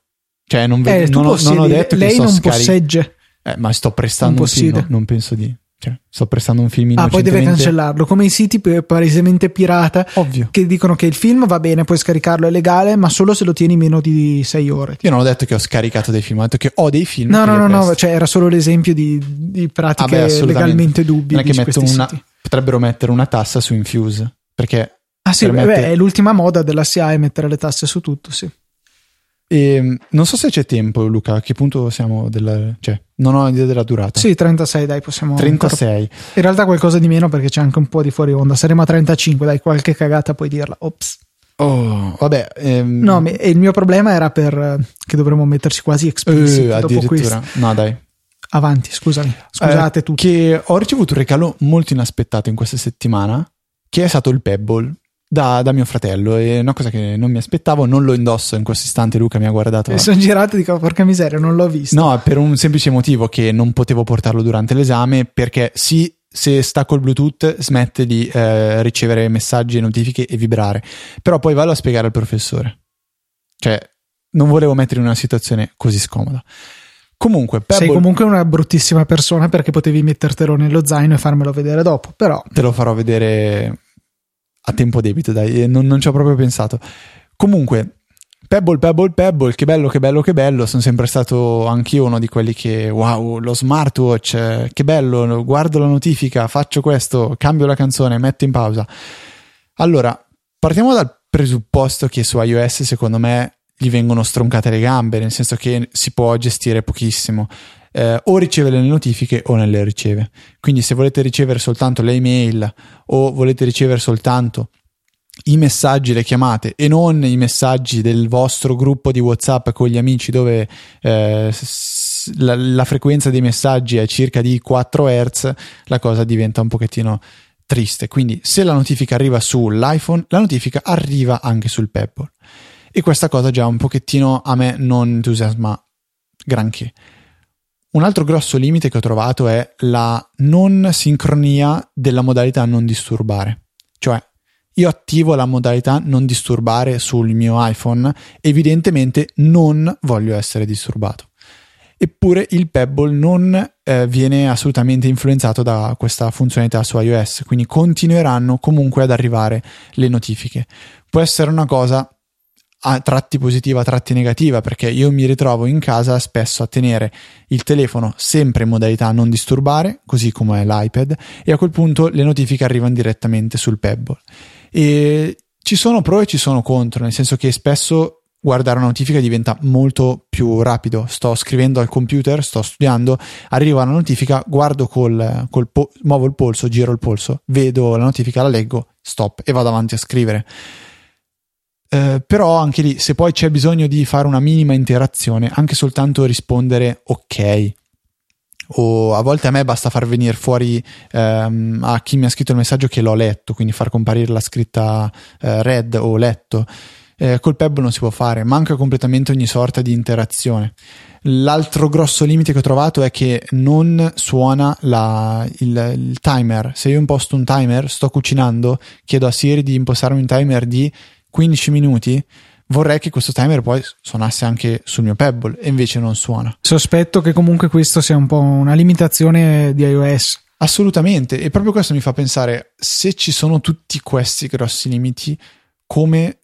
cioè, non, vedo, eh, non, ho, non ho detto lei che non scaric- possegge. Eh, ma sto prestando un film, no, non penso di. Cioè, sto prestando un film Ah, poi deve cancellarlo, come i siti palesemente pirata Ovvio. che dicono che il film va bene, puoi scaricarlo, è legale, ma solo se lo tieni meno di 6 ore. Io non ho detto che ho scaricato dei film, ho detto che ho dei film. No, no, no, no, cioè era solo l'esempio di, di pratiche ah, beh, legalmente dubbie. Non è che metto una, potrebbero mettere una tassa su Infuse, perché... Ah sì, permette... beh, è l'ultima moda della SIAE mettere le tasse su tutto, sì. E non so se c'è tempo, Luca. A che punto siamo? Della, cioè, non ho idea della durata. Sì, 36, dai, possiamo. 36. Ancora... In realtà qualcosa di meno perché c'è anche un po' di fuori onda. Saremo a 35, dai, qualche cagata puoi dirla. Ops. Oh, vabbè. Ehm... No, e il mio problema era per che dovremmo metterci quasi explicit uh, dopo questo. No, dai. Avanti, scusami. Scusate eh, tutti. Che ho ricevuto un regalo molto inaspettato in questa settimana, che è stato il Pebble da, da, mio fratello. È una cosa che non mi aspettavo, non lo indosso in questo istante. Luca mi ha guardato. E sono girato e dico, porca miseria, non l'ho visto. No, per un semplice motivo che non potevo portarlo durante l'esame, perché sì, se stacco il Bluetooth smette di eh, ricevere messaggi, notifiche e vibrare. Però poi vado a spiegare al professore. Cioè, non volevo mettere in una situazione così scomoda. Comunque, Pebble... sei comunque una bruttissima persona perché potevi mettertelo nello zaino e farmelo vedere dopo. Però te lo farò vedere a tempo debito, dai, non, non ci ho proprio pensato. Comunque, Pebble, Pebble, Pebble, che bello, che bello, che bello. Sono sempre stato anch'io uno di quelli che, wow, lo smartwatch, che bello, guardo la notifica, faccio questo, cambio la canzone, metto in pausa. Allora, partiamo dal presupposto che su iOS, secondo me, gli vengono stroncate le gambe, nel senso che si può gestire pochissimo. Eh, o riceve le notifiche o non le riceve. Quindi se volete ricevere soltanto le email o volete ricevere soltanto i messaggi, le chiamate e non i messaggi del vostro gruppo di WhatsApp con gli amici dove eh, la, la, frequenza dei messaggi è circa di 4 Hz, la cosa diventa un pochettino triste. Quindi se la notifica arriva sull'iPhone, la notifica arriva anche sul Pebble e questa cosa già un pochettino a me non entusiasma granché. Un altro grosso limite che ho trovato è la non sincronia della modalità non disturbare. Cioè, io attivo la modalità non disturbare sul mio iPhone, evidentemente non voglio essere disturbato. Eppure il Pebble non eh, viene assolutamente influenzato da questa funzionalità su iOS, quindi continueranno comunque ad arrivare le notifiche. Può essere una cosa a tratti positiva, a tratti negativa, perché io mi ritrovo in casa spesso a tenere il telefono sempre in modalità non disturbare, così come l'iPad, e a quel punto le notifiche arrivano direttamente sul Pebble. E ci sono pro e ci sono contro, nel senso che spesso guardare una notifica diventa molto più rapido. Sto scrivendo al computer, sto studiando, arriva una notifica, guardo col, col po- muovo il polso, giro il polso, vedo la notifica, la leggo, stop e vado avanti a scrivere eh, però anche lì, se poi c'è bisogno di fare una minima interazione, anche soltanto rispondere ok. O a volte a me basta far venire fuori ehm, a chi mi ha scritto il messaggio che l'ho letto, quindi far comparire la scritta eh, read o letto. Eh, col Pebble non si può fare, manca completamente ogni sorta di interazione. L'altro grosso limite che ho trovato è che non suona la, il, il, timer. Se io imposto un timer, sto cucinando, chiedo a Siri di impostarmi un timer di 15 minuti, vorrei che questo timer poi suonasse anche sul mio Pebble e invece non suona. Sospetto che comunque questo sia un po' una limitazione di iOS. Assolutamente, e proprio questo mi fa pensare, se ci sono tutti questi grossi limiti, come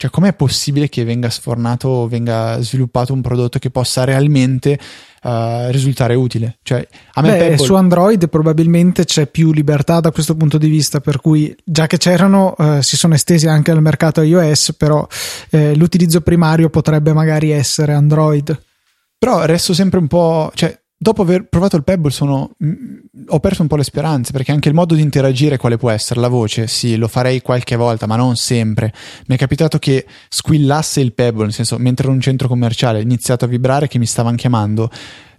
cioè, com'è possibile che venga sfornato o venga sviluppato un prodotto che possa realmente uh, risultare utile? Cioè, a me Beh, Apple... su Android probabilmente c'è più libertà da questo punto di vista, per cui già che c'erano uh, si sono estesi anche al mercato iOS, però eh, l'utilizzo primario potrebbe magari essere Android. Però resto sempre un po', cioè, dopo aver provato il Pebble sono, mh, mm, ho perso un po' le speranze perché anche il modo di interagire quale può essere? La voce sì lo farei qualche volta ma non sempre. Mi è capitato che squillasse il Pebble nel senso mentre ero in un centro commerciale ho iniziato a vibrare che mi stavano chiamando.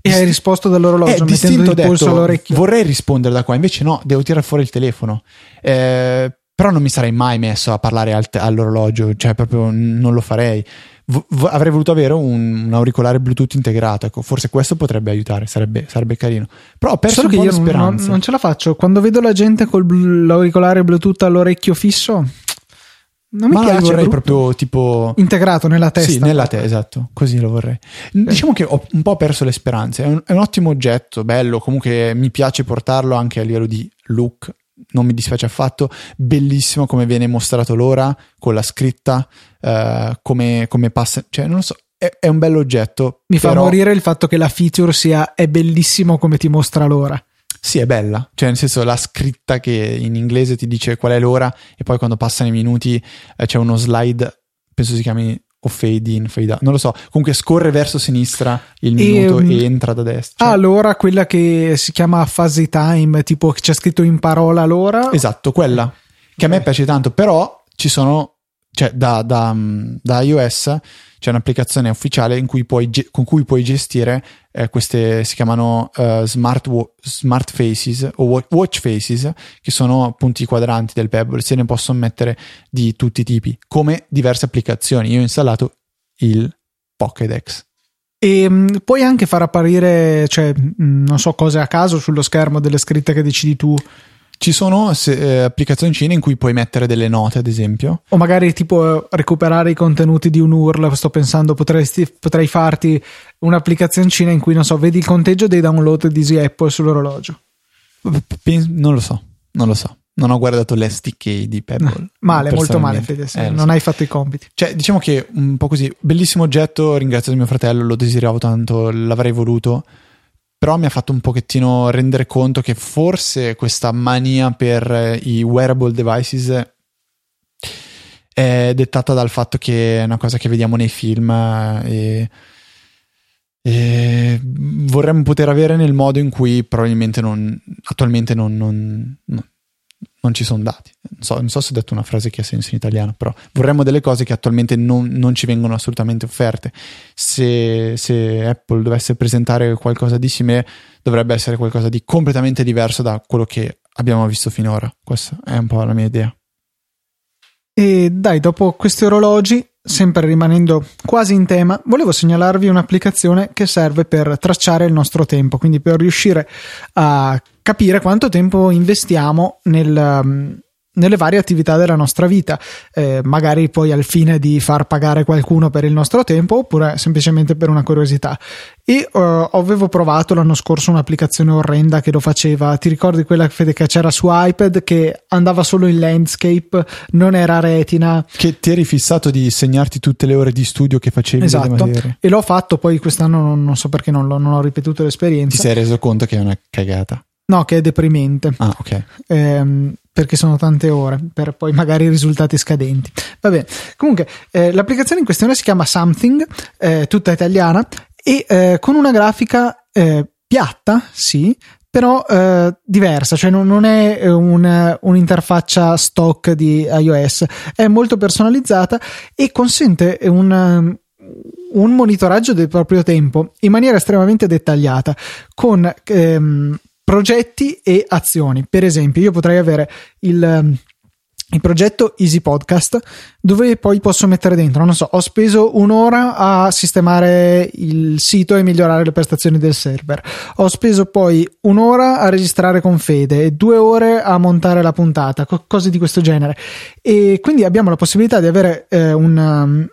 E hai risposto dall'orologio eh, mettendo il polso all'orecchio. vorrei rispondere da qua invece no devo tirare fuori il telefono. Eh, però non mi sarei mai messo a parlare al, all'orologio cioè proprio non lo farei v- avrei voluto avere un, un, auricolare Bluetooth integrato. Ecco, forse questo potrebbe aiutare, sarebbe, sarebbe carino. Però ho perso Solo un po' io non, non, ce la faccio. Quando vedo la gente con l'auricolare Bluetooth all'orecchio fisso. Non mi Ma piace. vorrei proprio tipo. Integrato nella testa. Sì, nella testa, esatto. Così lo vorrei. Diciamo che ho un po' perso le speranze. È un, è un ottimo oggetto, bello. Comunque mi piace portarlo anche a livello di look non mi dispiace affatto, bellissimo come viene mostrato l'ora con la scritta, uh, come, come, passa, cioè non lo so, è, è un oggetto. Mi però... fa morire il fatto che la feature sia è bellissimo come ti mostra l'ora. Sì, è bella, cioè nel senso la scritta che in inglese ti dice qual è l'ora e poi quando passano i minuti eh, c'è uno slide, penso si chiami o fade in, fade out, non lo so. Comunque scorre verso sinistra il minuto e, e entra da destra. Ah, allora quella che si chiama fuzzy time, tipo che c'è scritto in parola l'ora. Esatto, quella che a me piace tanto, però ci sono, cioè da, da, da iOS c'è un'applicazione ufficiale cui puoi, con cui puoi gestire eh, queste, si chiamano uh, smart, smart, faces o watch faces, che sono appunto i quadranti del Pebble, se ne possono mettere di tutti i tipi, come diverse applicazioni. Io ho installato il Pokédex. E mh, mm, puoi anche far apparire, cioè, mm, non so, cose a caso sullo schermo delle scritte che decidi tu. Ci sono eh, applicazioncine in cui puoi mettere delle note, ad esempio. O magari tipo recuperare i contenuti di un URL. Sto pensando, potresti, potrei farti un'applicazioncina in cui, non so, vedi il conteggio dei download di Easy Apple sull'orologio. Non lo so, non lo so. Non ho guardato l'SDK di Pebble. male, molto male, Fede. Eh, non so. hai fatto i compiti. Cioè, diciamo che un po' così, bellissimo oggetto. Ringrazio mio fratello, lo desideravo tanto, l'avrei voluto però mi ha fatto un pochettino rendere conto che forse questa mania per eh, i wearable devices è dettata dal fatto che è una cosa che vediamo nei film eh, e, e vorremmo poter avere nel modo in cui probabilmente non, attualmente non, non, non ci sono dati. Non so, non so, se ho detto una frase che ha senso in italiano, però vorremmo delle cose che attualmente non, non ci vengono assolutamente offerte. Se, se, Apple dovesse presentare qualcosa di simile, dovrebbe essere qualcosa di completamente diverso da quello che abbiamo visto finora. Questa è un po' la mia idea. E dai, dopo questi orologi, sempre rimanendo quasi in tema, volevo segnalarvi un'applicazione che serve per tracciare il nostro tempo, quindi per riuscire a capire quanto tempo investiamo nel, um, nelle varie attività della nostra vita, eh, magari poi al fine di far pagare qualcuno per il nostro tempo oppure semplicemente per una curiosità. E uh, avevo provato l'anno scorso un'applicazione orrenda che lo faceva. Ti ricordi quella Fede, che c'era su iPad che andava solo in landscape, non era retina? Che ti eri fissato di segnarti tutte le ore di studio che facevi. Esatto. E l'ho fatto, poi quest'anno non, non so perché non, non ho ripetuto l'esperienza. Ti sei reso conto che è una cagata? No, che è deprimente. Ah, ok. Ehm, perché sono tante ore per poi magari risultati scadenti. Va bene. Comunque, eh, l'applicazione in questione si chiama Something, eh, tutta italiana e eh, con una grafica eh, piatta, sì, però eh, diversa, cioè non, non è un, un'interfaccia stock di iOS, è molto personalizzata e consente un, un monitoraggio del proprio tempo in maniera estremamente dettagliata con ehm, progetti e azioni. Per esempio, io potrei avere il, ehm, il progetto Easy Podcast dove poi posso mettere dentro, non so, ho speso un'ora a sistemare il sito e migliorare le prestazioni del server, ho speso poi un'ora a registrare con Fede e due ore a montare la puntata, cose di questo genere. E quindi abbiamo la possibilità di avere eh, un,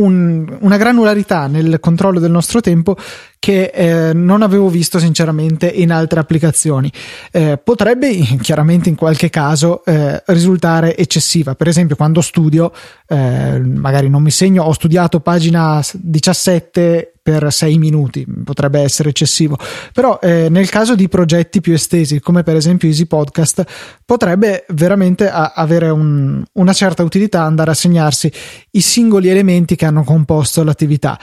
un, una granularità nel controllo del nostro tempo che eh, non avevo visto sinceramente in altre applicazioni. Eh, potrebbe chiaramente in qualche caso eh, risultare eccessiva. Per esempio, quando studio, eh, magari non mi segno, ho studiato pagina 17 per 6 minuti, potrebbe essere eccessivo. Però eh, nel caso di progetti più estesi, come per esempio Easy Podcast, potrebbe veramente a- avere un, una certa utilità andare a segnarsi i singoli elementi che hanno composto l'attività.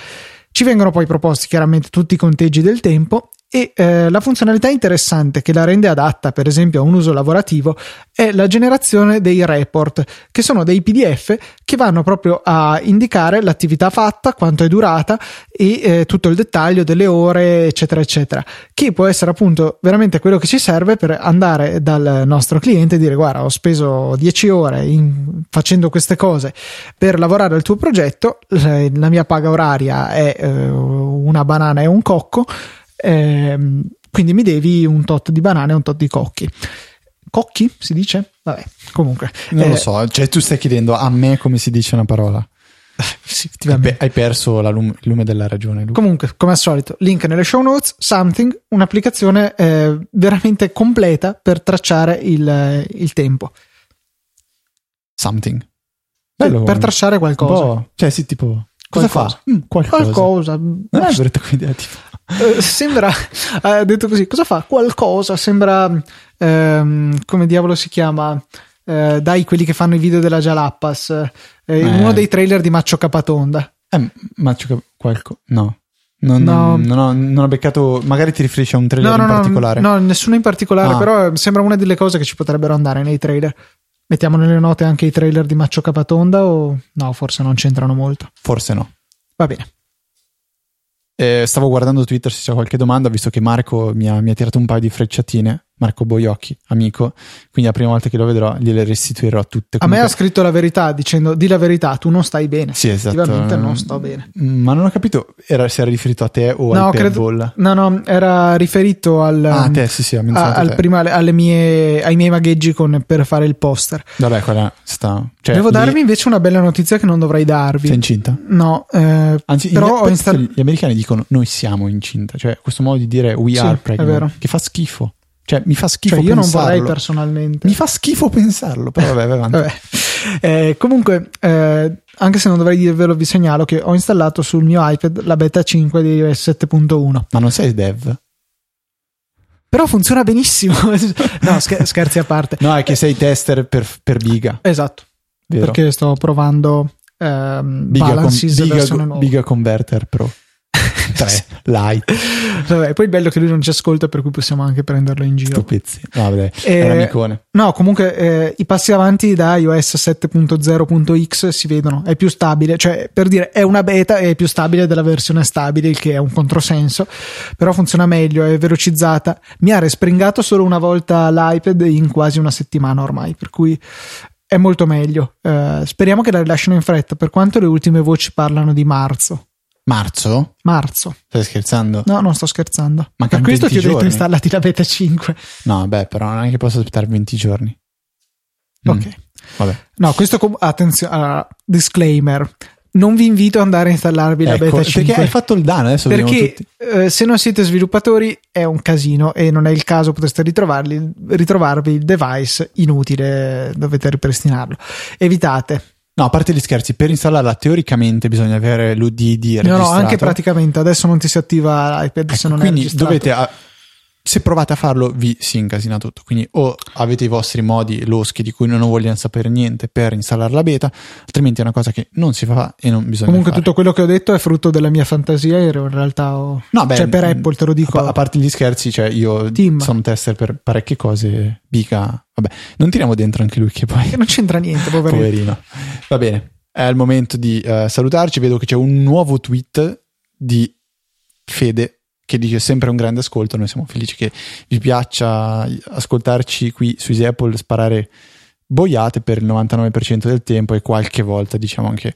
Ci vengono poi proposti chiaramente tutti i conteggi del tempo e eh, la funzionalità interessante che la rende adatta per esempio a un uso lavorativo è la generazione dei report che sono dei pdf che vanno proprio a indicare l'attività fatta quanto è durata e eh, tutto il dettaglio delle ore eccetera eccetera che può essere appunto veramente quello che ci serve per andare dal nostro cliente e dire guarda ho speso 10 ore in, facendo queste cose per lavorare al tuo progetto la mia paga oraria è eh, una banana e un cocco eh, quindi mi devi un tot di banane e un tot di cocchi. Cocchi si dice? Vabbè, comunque. Non eh, lo so, cioè tu stai chiedendo a me come si dice una parola. sì, hai perso lume, il lume della ragione. Luca. Comunque, come al solito, link nelle show notes, Something, un'applicazione eh, veramente completa per tracciare il, il tempo. Something. Bello, per, tracciare qualcosa. Cioè, sì, tipo... Cosa qualcosa. fa? Mm, qualcosa. qualcosa. Non è detto quell'idea, tipo... Eh, sembra, ha detto così, cosa fa? Qualcosa, sembra, ehm, come diavolo si chiama? eh, dai quelli che fanno i video della Jalappas, eh, Eh. uno dei trailer di Maccio Capatonda. Eh, ma c'è qualcosa. No. Non, No. non ho, non ho beccato. Magari ti riferisci a un trailer No, no, in particolare. no, nessuno in particolare, Ah. però sembra una delle cose che ci potrebbero andare nei trailer. Mettiamo nelle note anche i trailer di Maccio Capatonda o no, forse non c'entrano molto. Forse no. Va bene. Eh, stavo guardando Twitter se c'è qualche domanda, visto che Marco mi ha, mi ha tirato un paio di frecciatine. Marco Boiocchi, amico. Quindi la prima volta che lo vedrò gliele restituirò tutte. A me ha Comunque- scritto la verità dicendo di la verità, tu non stai bene. Sì, esatto. Effettivamente non sto bene. Mm, Ma non ho capito era, se era riferito a te o No, al credo- paintball. No, no, era riferito al, Ah, a te, sì, sì, a- al prima- alle mie- ai miei magheggi con- per fare il poster. Vabbè, quella sta. Cioè, Devo lì- darvi invece una bella notizia che non dovrei darvi. Sei incinta? No, eh, Anzi, però in- installato. gli americani dicono noi siamo incinta, cioè questo modo di dire we Sì, are pregnant, che fa schifo. Cioè, mi fa schifo Cioè, io non pensarlo. vorrei personalmente. Mi fa schifo pensarlo, però vabbè, vai avanti. Vabbè. Eh, comunque, eh, anche se non dovrei dirvelo, vi segnalo che ho installato sul mio iPad la beta 5 di iOS 7.1. Ma non sei dev? Però funziona benissimo. no, scher- scherzi a parte. No, è che sei tester per, per Biga, Esatto, vero? perché sto provando ehm, Biga, Balances Biga. Biga Converter Pro 3 Lite, Vabbè, poi è bello che lui non ci ascolta, per cui possiamo anche prenderlo in giro. sto pezzi. No, vabbè, Eh, è un amicone. No, comunque eh, i passi avanti da iOS 7.0.x si vedono, è più stabile, cioè per dire è una beta e è più stabile della versione stabile, il che è un controsenso, però funziona meglio, è velocizzata. Mi ha respringato solo una volta l'iPad in quasi una settimana ormai, per cui è molto meglio. Eh, speriamo che la rilasciano in fretta, per quanto le ultime voci parlano di marzo. Marzo? Marzo. Stai scherzando? No, non sto scherzando. per Mancano questo 20 ti ho detto installati la beta 5. No, beh, però non è che posso aspettare 20 giorni. Mm, Ok. Vabbè. No, questo com- attenzione, allora, disclaimer. Non vi invito ad andare a installarvi la Ecco, beta 5 perché hai fatto il danno adesso perché eh, se non siete sviluppatori è un casino e non è il caso potreste ritrovarvi il device inutile dovete ripristinarlo evitate No, a parte gli scherzi, per installarla teoricamente bisogna avere l'UDD no registrato. no anche praticamente adesso non ti si attiva l'iPad se Ecco, non è quindi registrato dovete a- se provate a farlo vi si incasina tutto quindi o avete i vostri modi loschi di cui non vogliono sapere niente per installare la beta altrimenti è una cosa che non si fa e non bisogna comunque fare. tutto quello che ho detto è frutto della mia fantasia io in realtà ho... No, beh, cioè per Apple te lo dico a parte gli scherzi cioè io Team. sono tester per parecchie cose Bica vabbè non tiriamo dentro anche lui che poi che non c'entra niente poverino Poverino. Va bene, è il momento di eh, salutarci. Vedo che c'è un nuovo tweet di Fede che dice sempre un grande ascolto. Noi siamo felici che vi piaccia ascoltarci qui su Easy Apple, sparare boiate per il 99% del tempo e qualche volta diciamo anche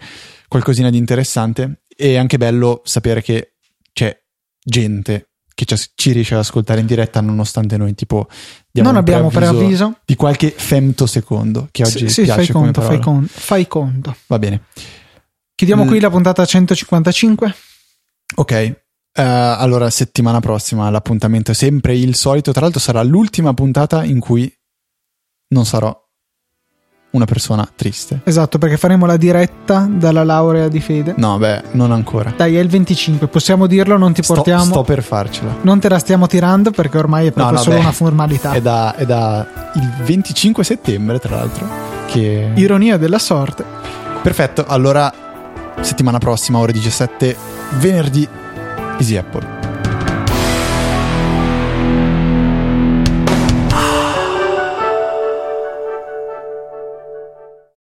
qualcosina di interessante. È anche bello sapere che c'è gente che ci, riesce ad ascoltare in diretta nonostante noi tipo diamo non abbiamo preavviso di qualche femtosecondo che oggi sì, sì, piace fai conto, fai conto fai conto Va bene. chiudiamo Mm. qui la puntata 155 Ok. eh, allora, settimana prossima l'appuntamento è sempre il solito. Tra l'altro, sarà l'ultima puntata in cui non sarò una persona triste. Esatto, perché faremo la diretta dalla laurea di Fede. No, beh, non ancora. Dai, è il 25, possiamo dirlo, non ti Sto, portiamo. sto per farcela. Non te la stiamo tirando perché ormai è proprio no, solo beh, una formalità. È da, è da il 25 settembre, tra l'altro. Che... Ironia della sorte. Perfetto. Allora, settimana prossima, ore 17, venerdì, Easy Apple.